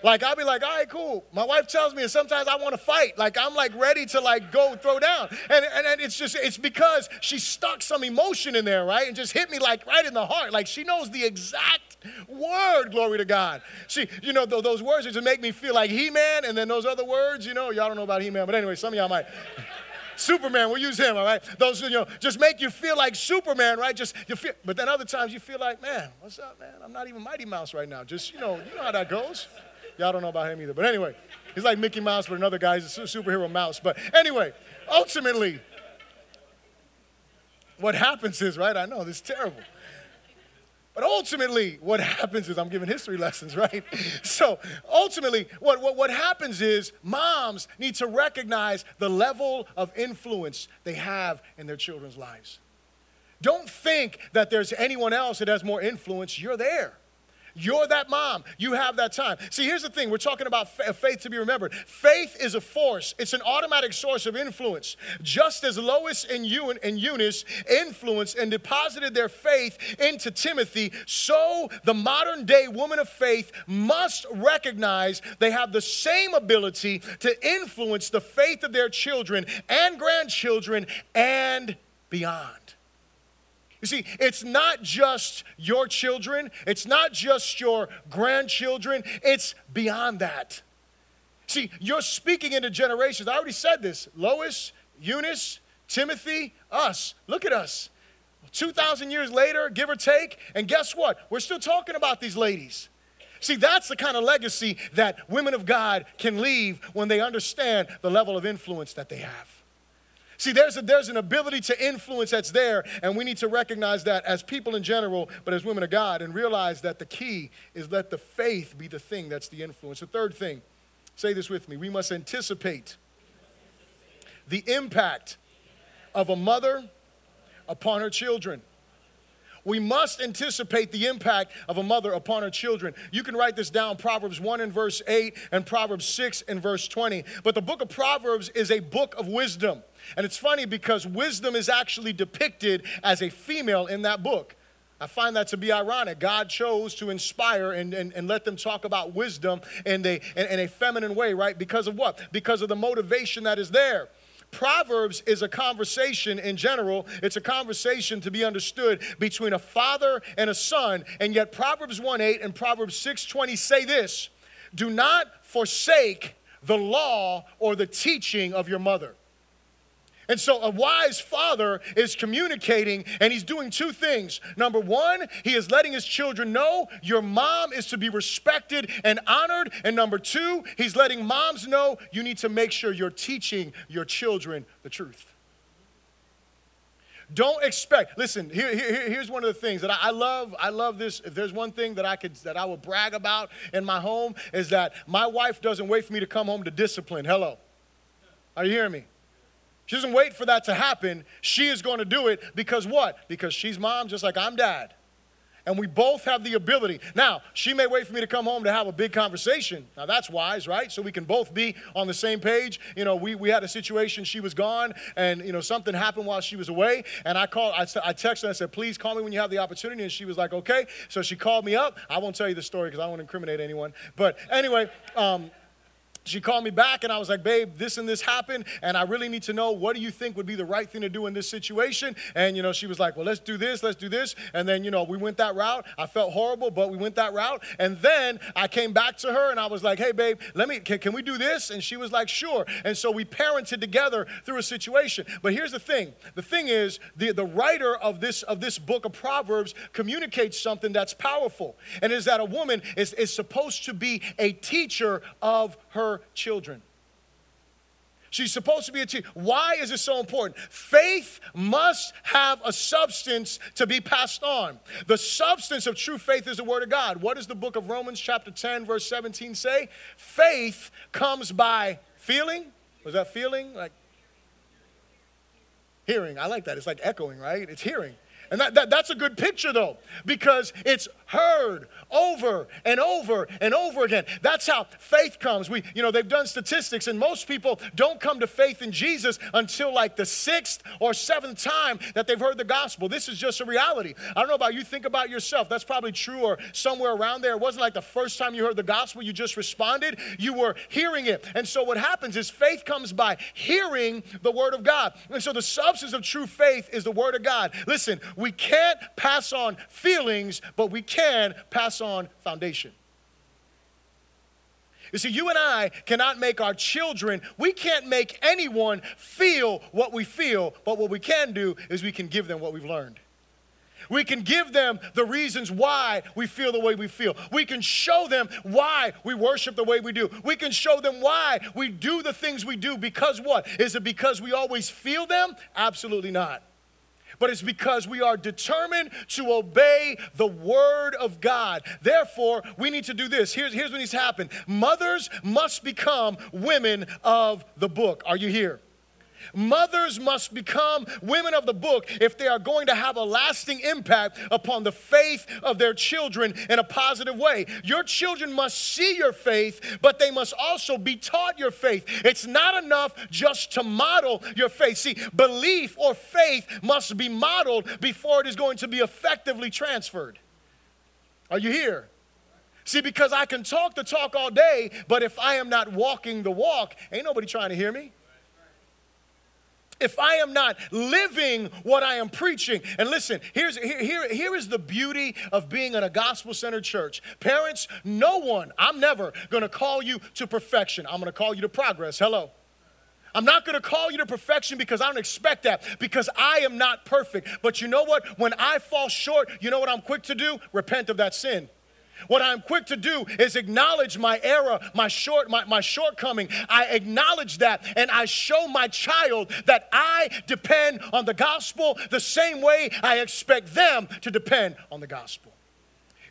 Like I'll be like, all right, cool. My wife tells me, and sometimes I want to fight. Like I'm like ready to like go throw down. And, and, and it's just, it's because she stuck some emotion in there, right? And just hit me like right in the heart. Like she knows the exact word, glory to God. She, you know, th- those words just make me feel like He-Man, and then those other words, you know, y'all don't know about He-Man, but anyway, some of y'all might. Superman, we'll use him, all right? Those, you know, just make you feel like Superman, right? Just you feel, but then other times you feel like, man, what's up, man? I'm not even Mighty Mouse right now. Just, you know, you know how that goes. Y'all don't know about him either. But anyway, he's like Mickey Mouse, but another guy. He's a superhero mouse. But anyway, ultimately, what happens is, right? I know this is terrible. But ultimately, what happens is I'm giving history lessons, right? So ultimately, what, what, what happens is moms need to recognize the level of influence they have in their children's lives. Don't think that there's anyone else that has more influence. You're there. You're that mom. You have that time. See, here's the thing we're talking about faith to be remembered. Faith is a force, it's an automatic source of influence. Just as Lois and, and Eunice influenced and deposited their faith into Timothy, so the modern day woman of faith must recognize they have the same ability to influence the faith of their children and grandchildren and beyond. You see, it's not just your children, it's not just your grandchildren, it's beyond that. See, you're speaking into generations. I already said this Lois, Eunice, Timothy, us. Look at us. 2,000 years later, give or take, and guess what? We're still talking about these ladies. See, that's the kind of legacy that women of God can leave when they understand the level of influence that they have. See, there's, a, there's an ability to influence that's there, and we need to recognize that as people in general, but as women of God, and realize that the key is let the faith be the thing that's the influence. The third thing, say this with me, we must anticipate the impact of a mother upon her children. We must anticipate the impact of a mother upon her children. You can write this down Proverbs 1 and verse 8 and Proverbs 6 and verse 20. But the book of Proverbs is a book of wisdom. And it's funny because wisdom is actually depicted as a female in that book. I find that to be ironic. God chose to inspire and, and, and let them talk about wisdom in a, in, in a feminine way, right? Because of what? Because of the motivation that is there. Proverbs is a conversation in general. It's a conversation to be understood between a father and a son. And yet Proverbs 1 8 and Proverbs 6 20 say this Do not forsake the law or the teaching of your mother. And so a wise father is communicating and he's doing two things. Number one, he is letting his children know your mom is to be respected and honored. And number two, he's letting moms know you need to make sure you're teaching your children the truth. Don't expect. Listen, here, here, here's one of the things that I, I, love. I love this. If there's one thing that I could that I would brag about in my home is that my wife doesn't wait for me to come home to discipline. Hello, are you hearing me? She doesn't wait for that to happen. She is going to do it because what? Because she's mom just like I'm dad. And we both have the ability. Now, she may wait for me to come home to have a big conversation. Now, that's wise, right? So we can both be on the same page. You know, we, we had a situation, she was gone, and, you know, something happened while she was away. And I called, I, I texted her, I said, please call me when you have the opportunity. And she was like, okay. So she called me up. I won't tell you the story because I don't want to incriminate anyone. But anyway, um, she called me back and I was like, babe, this and this happened, and I really need to know what do you think would be the right thing to do in this situation? And you know, she was like, well, let's do this, let's do this. And then, you know, we went that route. I felt horrible, but we went that route. And then I came back to her and I was like, hey, babe, let me, can, can we do this? And she was like, sure. And so we parented together through a situation. But here's the thing the thing is, the, the writer of this, of this book of Proverbs communicates something that's powerful, and is that a woman is, is supposed to be a teacher of her children. She's supposed to be a teacher. Why is it so important? Faith must have a substance to be passed on. The substance of true faith is the Word of God. What does the book of Romans, chapter 10, verse 17 say? Faith comes by feeling. Was that feeling? Like hearing. I like that. It's like echoing, right? It's hearing. And that, that, that's a good picture, though, because it's heard over and over and over again. That's how faith comes. We, you know, they've done statistics, and most people don't come to faith in Jesus until like the sixth or seventh time that they've heard the gospel. This is just a reality. I don't know about you, think about yourself. That's probably true, or somewhere around there. It wasn't like the first time you heard the gospel, you just responded, you were hearing it. And so what happens is faith comes by hearing the word of God. And so the substance of true faith is the word of God. Listen, can't pass on feelings, but we can pass on foundation. You see, you and I cannot make our children, we can't make anyone feel what we feel, but what we can do is we can give them what we've learned. We can give them the reasons why we feel the way we feel. We can show them why we worship the way we do. We can show them why we do the things we do because what? Is it because we always feel them? Absolutely not but it's because we are determined to obey the word of God. Therefore, we need to do this. Here's, here's what needs to happen mothers must become women of the book. Are you here? Mothers must become women of the book if they are going to have a lasting impact upon the faith of their children in a positive way. Your children must see your faith, but they must also be taught your faith. It's not enough just to model your faith. See, belief or faith must be modeled before it is going to be effectively transferred. Are you here? See, because I can talk the talk all day, but if I am not walking the walk, ain't nobody trying to hear me if I am not living what I am preaching. And listen, here's, here, here, here is the beauty of being in a gospel centered church. Parents, no one, I'm never gonna call you to perfection. I'm gonna call you to progress. Hello. I'm not gonna call you to perfection because I don't expect that, because I am not perfect. But you know what? When I fall short, you know what I'm quick to do? Repent of that sin. What I'm quick to do is acknowledge my error, my short, my, my shortcoming. I acknowledge that and I show my child that I depend on the gospel the same way I expect them to depend on the gospel.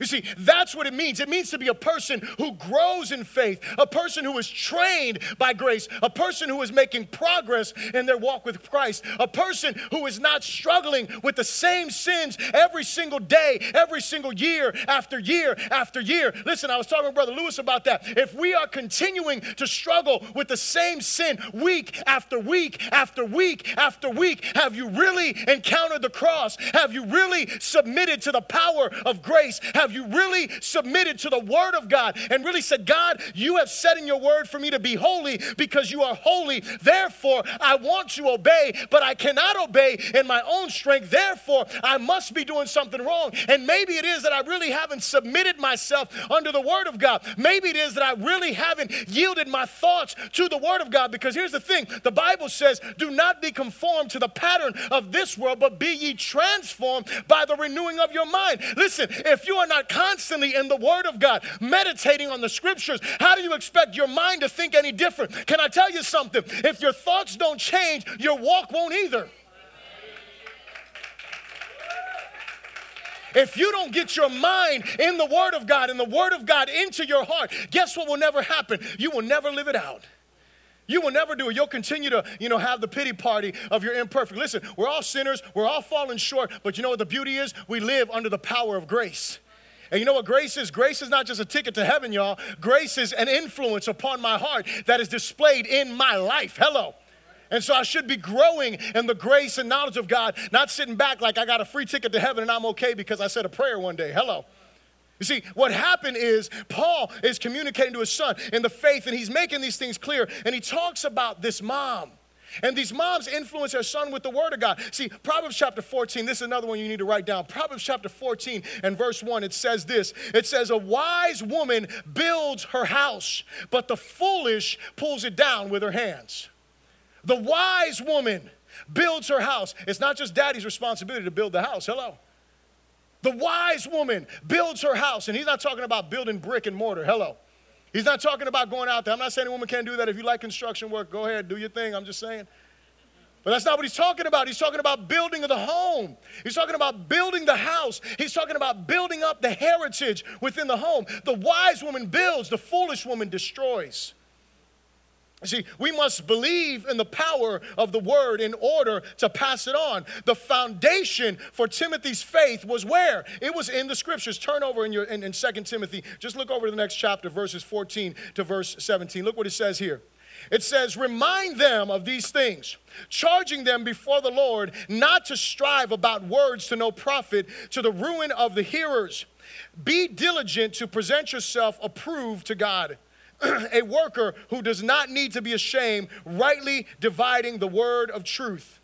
You see, that's what it means. It means to be a person who grows in faith, a person who is trained by grace, a person who is making progress in their walk with Christ, a person who is not struggling with the same sins every single day, every single year after year after year. Listen, I was talking to Brother Lewis about that. If we are continuing to struggle with the same sin week after week after week after week, have you really encountered the cross? Have you really submitted to the power of grace? Have you really submitted to the word of God and really said, God, you have said in your word for me to be holy because you are holy. Therefore, I want to obey, but I cannot obey in my own strength. Therefore, I must be doing something wrong. And maybe it is that I really haven't submitted myself under the word of God. Maybe it is that I really haven't yielded my thoughts to the word of God because here's the thing the Bible says, do not be conformed to the pattern of this world, but be ye transformed by the renewing of your mind. Listen, if you are not constantly in the Word of God, meditating on the Scriptures, how do you expect your mind to think any different? Can I tell you something? If your thoughts don't change, your walk won't either. If you don't get your mind in the Word of God and the Word of God into your heart, guess what will never happen? You will never live it out. You will never do it. You'll continue to, you know, have the pity party of your imperfect. Listen, we're all sinners. We're all falling short. But you know what the beauty is? We live under the power of grace. And you know what grace is? Grace is not just a ticket to heaven, y'all. Grace is an influence upon my heart that is displayed in my life. Hello. And so I should be growing in the grace and knowledge of God, not sitting back like I got a free ticket to heaven and I'm okay because I said a prayer one day. Hello. You see, what happened is Paul is communicating to his son in the faith, and he's making these things clear. And he talks about this mom. And these moms influence their son with the word of God. See, Proverbs chapter 14, this is another one you need to write down. Proverbs chapter 14 and verse 1, it says this It says, A wise woman builds her house, but the foolish pulls it down with her hands. The wise woman builds her house. It's not just daddy's responsibility to build the house. Hello. The wise woman builds her house, and he's not talking about building brick and mortar. Hello. He's not talking about going out there. I'm not saying a woman can't do that. If you like construction work, go ahead, do your thing. I'm just saying. But that's not what he's talking about. He's talking about building of the home. He's talking about building the house. He's talking about building up the heritage within the home. The wise woman builds, the foolish woman destroys. See, we must believe in the power of the word in order to pass it on. The foundation for Timothy's faith was where? It was in the scriptures. Turn over in your in, in 2 Timothy. Just look over to the next chapter, verses 14 to verse 17. Look what it says here. It says, Remind them of these things, charging them before the Lord not to strive about words to no profit, to the ruin of the hearers. Be diligent to present yourself approved to God a worker who does not need to be ashamed, rightly dividing the word of truth.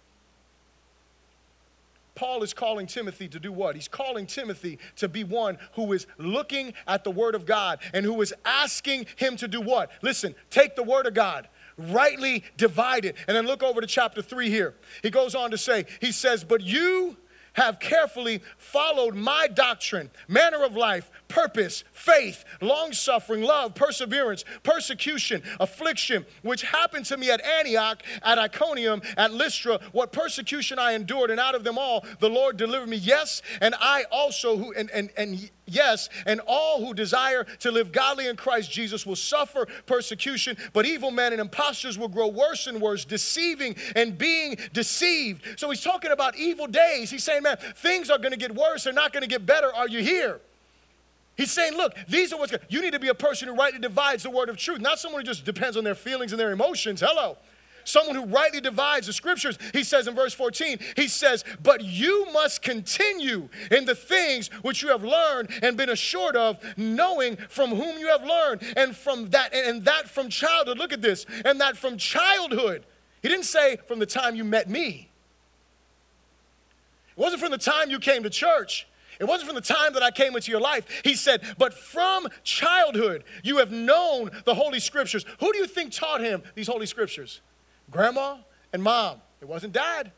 Paul is calling Timothy to do what? He's calling Timothy to be one who is looking at the Word of God and who is asking him to do what? Listen, take the Word of God, rightly divide it. And then look over to chapter 3 here. He goes on to say, He says, But you have carefully followed my doctrine, manner of life, purpose, faith, long suffering, love, perseverance, persecution, affliction, which happened to me at Antioch, at Iconium, at Lystra, what persecution I endured, and out of them all the Lord delivered me. Yes, and I also who and and and yes, and all who desire to live godly in Christ Jesus will suffer persecution, but evil men and impostors will grow worse and worse, deceiving and being deceived. So he's talking about evil days. He's saying, man, things are going to get worse, they're not going to get better. Are you here? He's saying, look, these are what's good. You need to be a person who rightly divides the word of truth, not someone who just depends on their feelings and their emotions. Hello. Someone who rightly divides the scriptures. He says in verse 14, he says, But you must continue in the things which you have learned and been assured of, knowing from whom you have learned, and from that, and that from childhood. Look at this, and that from childhood. He didn't say from the time you met me. It wasn't from the time you came to church. It wasn't from the time that I came into your life. He said, but from childhood, you have known the Holy Scriptures. Who do you think taught him these Holy Scriptures? Grandma and mom. It wasn't dad.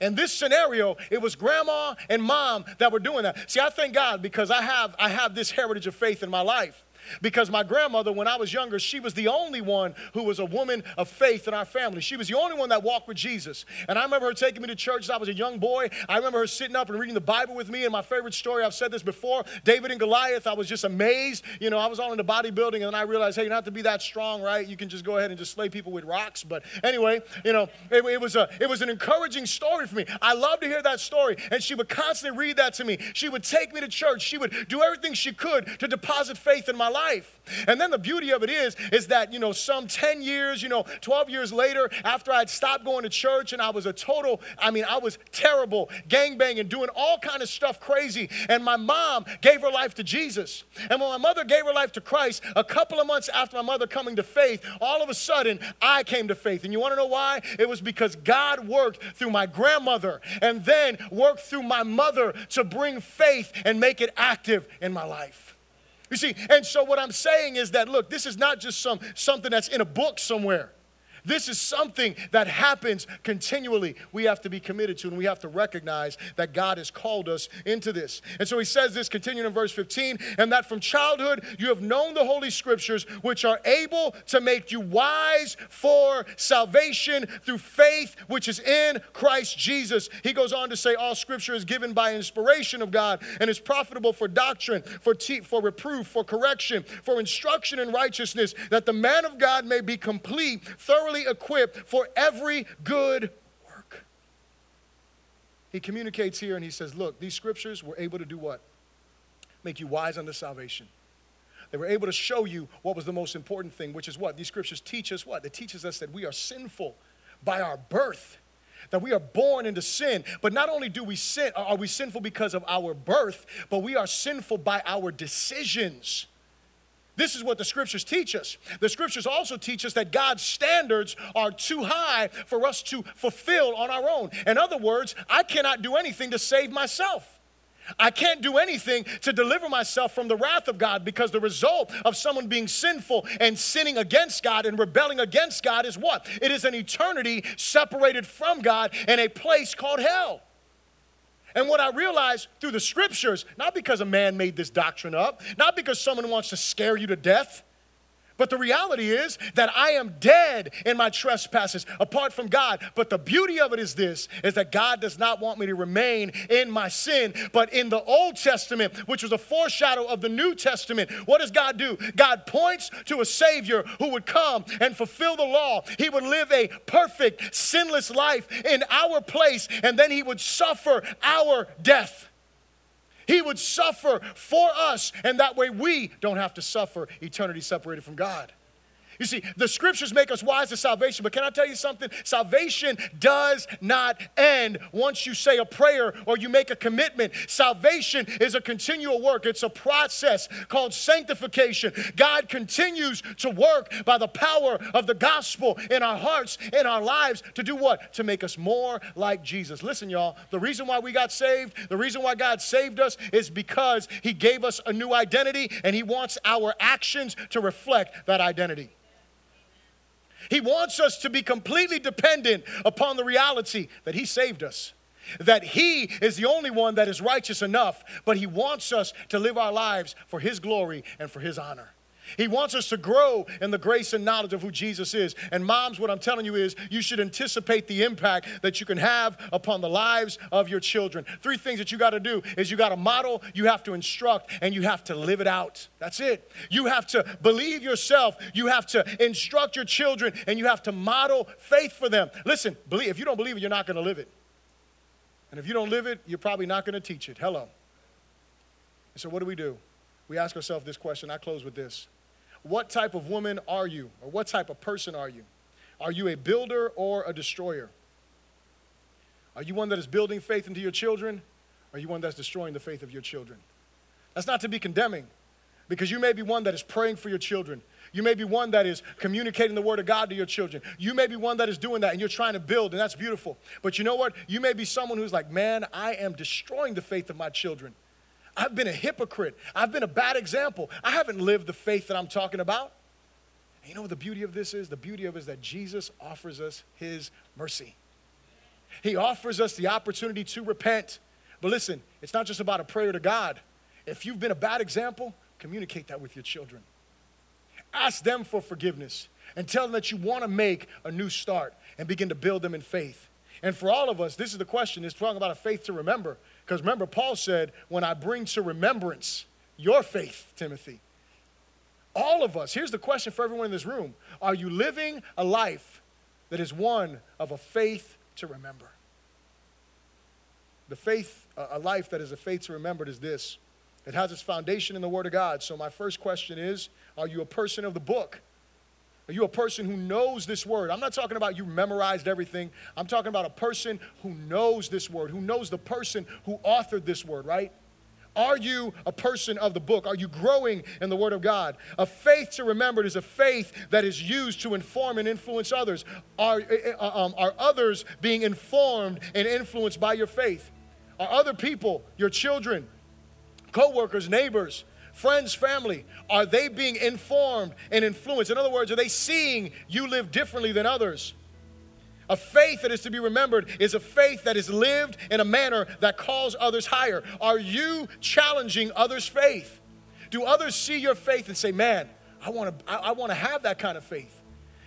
In this scenario, it was grandma and mom that were doing that. See, I thank God because I have, I have this heritage of faith in my life. Because my grandmother, when I was younger, she was the only one who was a woman of faith in our family. She was the only one that walked with Jesus. And I remember her taking me to church as I was a young boy. I remember her sitting up and reading the Bible with me. And my favorite story, I've said this before David and Goliath, I was just amazed. You know, I was all into bodybuilding, and then I realized, hey, you have to be that strong, right? You can just go ahead and just slay people with rocks. But anyway, you know, it, it was, a, it was an encouraging story for me. I love to hear that story. And she would constantly read that to me. She would take me to church. She would do everything she could to deposit faith in my life. And then the beauty of it is, is that, you know, some 10 years, you know, 12 years later, after I'd stopped going to church and I was a total, I mean, I was terrible, gang banging, doing all kind of stuff crazy. And my mom gave her life to Jesus. And when my mother gave her life to Christ, a couple of months after my mother coming to faith, all of a sudden I came to faith. And you want to know why? It was because God worked through my grandmother and then worked through my mother to bring faith and make it active in my life. You see, and so what I'm saying is that look, this is not just some something that's in a book somewhere. This is something that happens continually. We have to be committed to, and we have to recognize that God has called us into this. And so he says this, continuing in verse 15, and that from childhood you have known the Holy Scriptures, which are able to make you wise for salvation through faith which is in Christ Jesus. He goes on to say, All Scripture is given by inspiration of God and is profitable for doctrine, for, te- for reproof, for correction, for instruction in righteousness, that the man of God may be complete, thoroughly equipped for every good work. He communicates here and he says, Look, these scriptures were able to do what? Make you wise unto salvation. They were able to show you what was the most important thing, which is what? These scriptures teach us what? They teaches us that we are sinful by our birth that we are born into sin. But not only do we sin, are we sinful because of our birth, but we are sinful by our decisions. This is what the scriptures teach us. The scriptures also teach us that God's standards are too high for us to fulfill on our own. In other words, I cannot do anything to save myself. I can't do anything to deliver myself from the wrath of God because the result of someone being sinful and sinning against God and rebelling against God is what? It is an eternity separated from God in a place called hell. And what I realized through the scriptures, not because a man made this doctrine up, not because someone wants to scare you to death, but the reality is that I am dead in my trespasses apart from God. But the beauty of it is this is that God does not want me to remain in my sin, but in the Old Testament, which was a foreshadow of the New Testament. What does God do? God points to a savior who would come and fulfill the law. He would live a perfect, sinless life in our place, and then he would suffer our death. He would suffer for us, and that way we don't have to suffer eternity separated from God. You see, the scriptures make us wise to salvation, but can I tell you something? Salvation does not end once you say a prayer or you make a commitment. Salvation is a continual work, it's a process called sanctification. God continues to work by the power of the gospel in our hearts, in our lives, to do what? To make us more like Jesus. Listen, y'all, the reason why we got saved, the reason why God saved us is because He gave us a new identity and He wants our actions to reflect that identity. He wants us to be completely dependent upon the reality that He saved us, that He is the only one that is righteous enough, but He wants us to live our lives for His glory and for His honor. He wants us to grow in the grace and knowledge of who Jesus is. And moms, what I'm telling you is you should anticipate the impact that you can have upon the lives of your children. Three things that you got to do is you got to model, you have to instruct, and you have to live it out. That's it. You have to believe yourself, you have to instruct your children, and you have to model faith for them. Listen, believe if you don't believe it, you're not going to live it. And if you don't live it, you're probably not going to teach it. Hello. So what do we do? We ask ourselves this question. I close with this. What type of woman are you? Or what type of person are you? Are you a builder or a destroyer? Are you one that is building faith into your children? Or are you one that's destroying the faith of your children? That's not to be condemning, because you may be one that is praying for your children. You may be one that is communicating the word of God to your children. You may be one that is doing that and you're trying to build, and that's beautiful. But you know what? You may be someone who's like, man, I am destroying the faith of my children. I've been a hypocrite. I've been a bad example. I haven't lived the faith that I'm talking about. And you know what the beauty of this is? The beauty of it is that Jesus offers us his mercy. He offers us the opportunity to repent. But listen, it's not just about a prayer to God. If you've been a bad example, communicate that with your children. Ask them for forgiveness and tell them that you want to make a new start and begin to build them in faith. And for all of us, this is the question it's talking about a faith to remember. Because remember, Paul said, When I bring to remembrance your faith, Timothy. All of us, here's the question for everyone in this room Are you living a life that is one of a faith to remember? The faith, a life that is a faith to remember is this it has its foundation in the Word of God. So, my first question is Are you a person of the book? Are you a person who knows this word? I'm not talking about you memorized everything. I'm talking about a person who knows this word, who knows the person who authored this word, right? Are you a person of the book? Are you growing in the Word of God? A faith to remember is a faith that is used to inform and influence others. Are, eh, eh, uh, um, are others being informed and influenced by your faith? Are other people, your children, co workers, neighbors, friends, family, are they being informed and influenced? In other words, are they seeing you live differently than others? A faith that is to be remembered is a faith that is lived in a manner that calls others higher. Are you challenging others' faith? Do others see your faith and say, man, I want to I, I want to have that kind of faith?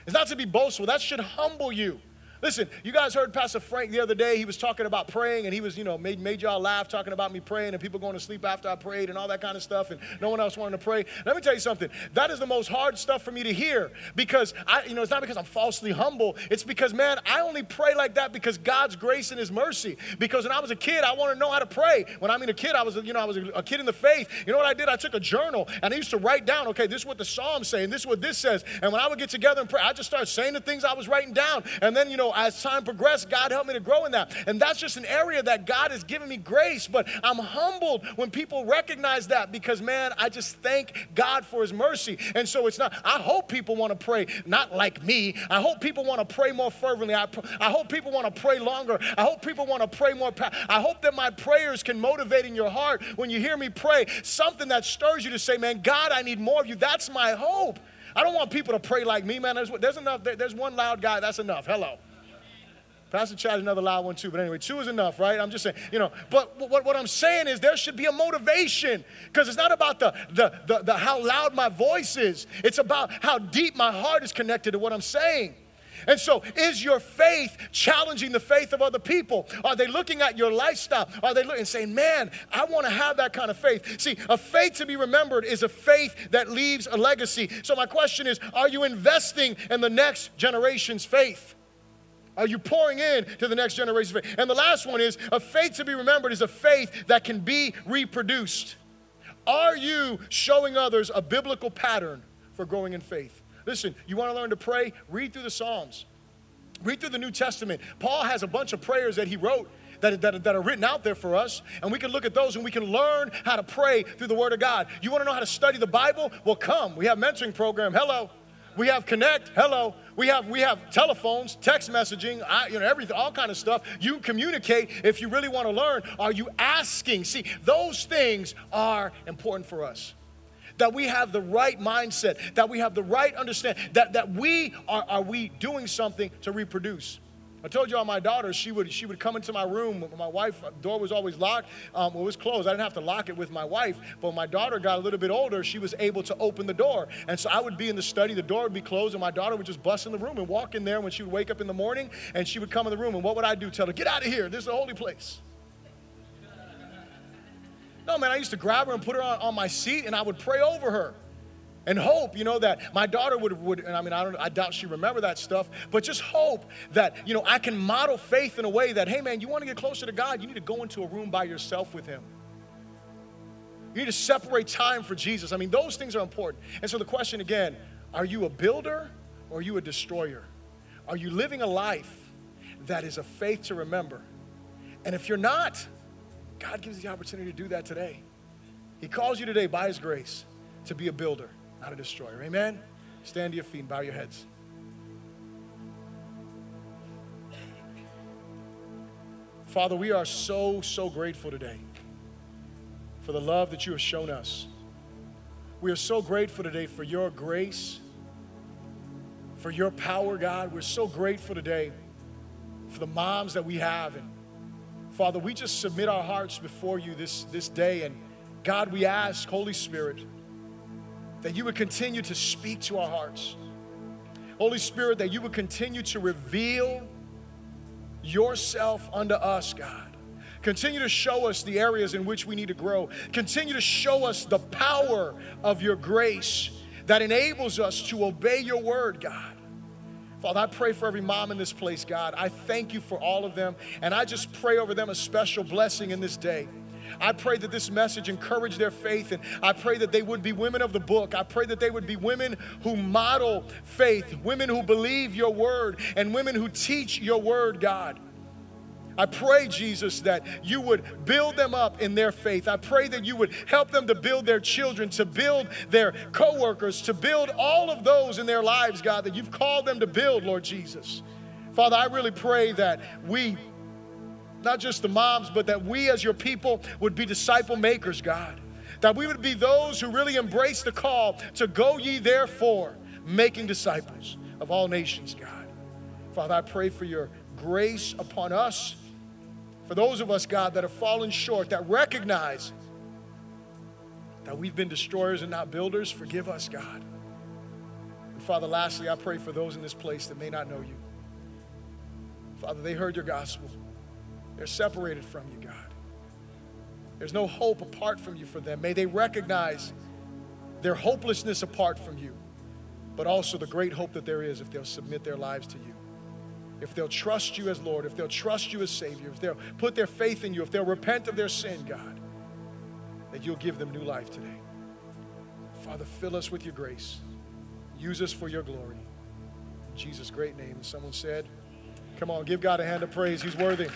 It's not to be boastful, that should humble you. Listen, you guys heard Pastor Frank the other day. He was talking about praying, and he was, you know, made, made y'all laugh talking about me praying and people going to sleep after I prayed and all that kind of stuff, and no one else wanted to pray. Let me tell you something. That is the most hard stuff for me to hear because I, you know, it's not because I'm falsely humble. It's because, man, I only pray like that because God's grace and His mercy. Because when I was a kid, I want to know how to pray. When I mean a kid, I was, you know, I was a kid in the faith. You know what I did? I took a journal and I used to write down, okay, this is what the Psalms say, and this is what this says. And when I would get together and pray, I just started saying the things I was writing down. And then, you know, as time progressed God help me to grow in that. And that's just an area that God has given me grace. But I'm humbled when people recognize that because, man, I just thank God for His mercy. And so it's not, I hope people want to pray, not like me. I hope people want to pray more fervently. I, I hope people want to pray longer. I hope people want to pray more. I hope that my prayers can motivate in your heart when you hear me pray something that stirs you to say, man, God, I need more of you. That's my hope. I don't want people to pray like me, man. There's, there's enough. There's one loud guy. That's enough. Hello. Pastor Chad another loud one too, but anyway, two is enough, right? I'm just saying, you know, but what, what I'm saying is there should be a motivation because it's not about the, the, the, the how loud my voice is. It's about how deep my heart is connected to what I'm saying. And so, is your faith challenging the faith of other people? Are they looking at your lifestyle? Are they looking and saying, man, I want to have that kind of faith? See, a faith to be remembered is a faith that leaves a legacy. So, my question is, are you investing in the next generation's faith? Uh, are you pouring in to the next generation? And the last one is a faith to be remembered is a faith that can be reproduced. Are you showing others a biblical pattern for growing in faith? Listen, you want to learn to pray? Read through the Psalms. Read through the New Testament. Paul has a bunch of prayers that he wrote that, that, that, are written out there for us, and we can look at those and we can learn how to pray through the Word of God. You want to know how to study the Bible? Well, come. We have mentoring program. Hello. We have Connect. Hello. We have we have telephones, text messaging, I, you know, everything, all kind of stuff. You communicate if you really want to learn. Are you asking? See, those things are important for us that we have the right mindset, that we have the right understanding, that, that we are, are we doing something to reproduce. I told you all my daughter, she would, she would come into my room. My wife, door was always locked. Um, it was closed. I didn't have to lock it with my wife. But my daughter got a little bit older, she was able to open the door. And so I would be in the study, the door would be closed, and my daughter would just bust in the room and walk in there when she would wake up in the morning. And she would come in the room. And what would I do? Tell her, get out of here. This is a holy place. No, man, I used to grab her and put her on, on my seat, and I would pray over her and hope, you know, that my daughter would, would and I mean, I, don't, I doubt she remember that stuff, but just hope that, you know, I can model faith in a way that, hey, man, you want to get closer to God, you need to go into a room by yourself with Him. You need to separate time for Jesus. I mean, those things are important. And so the question again are you a builder or are you a destroyer? Are you living a life that is a faith to remember? And if you're not, God gives you the opportunity to do that today. He calls you today by His grace to be a builder not a destroyer. Amen? Stand to your feet and bow your heads. Father, we are so, so grateful today for the love that you have shown us. We are so grateful today for your grace, for your power, God. We're so grateful today for the moms that we have. And Father, we just submit our hearts before you this, this day. And God, we ask, Holy Spirit, that you would continue to speak to our hearts. Holy Spirit, that you would continue to reveal yourself unto us, God. Continue to show us the areas in which we need to grow. Continue to show us the power of your grace that enables us to obey your word, God. Father, I pray for every mom in this place, God. I thank you for all of them, and I just pray over them a special blessing in this day. I pray that this message encourage their faith, and I pray that they would be women of the book. I pray that they would be women who model faith, women who believe your word, and women who teach your word, God. I pray, Jesus, that you would build them up in their faith. I pray that you would help them to build their children, to build their coworkers, to build all of those in their lives, God, that you've called them to build, Lord Jesus. Father, I really pray that we, not just the moms, but that we as your people would be disciple makers, God. That we would be those who really embrace the call to go ye therefore, making disciples of all nations, God. Father, I pray for your grace upon us for those of us, God, that have fallen short, that recognize that we've been destroyers and not builders, forgive us, God. And Father, lastly, I pray for those in this place that may not know you. Father, they heard your gospel. They're separated from you, God. There's no hope apart from you for them. May they recognize their hopelessness apart from you, but also the great hope that there is if they'll submit their lives to you if they'll trust you as Lord, if they'll trust you as Savior, if they'll put their faith in you, if they'll repent of their sin, God, that you'll give them new life today. Father, fill us with your grace. Use us for your glory. In Jesus' great name. Someone said, Come on, give God a hand of praise. He's worthy.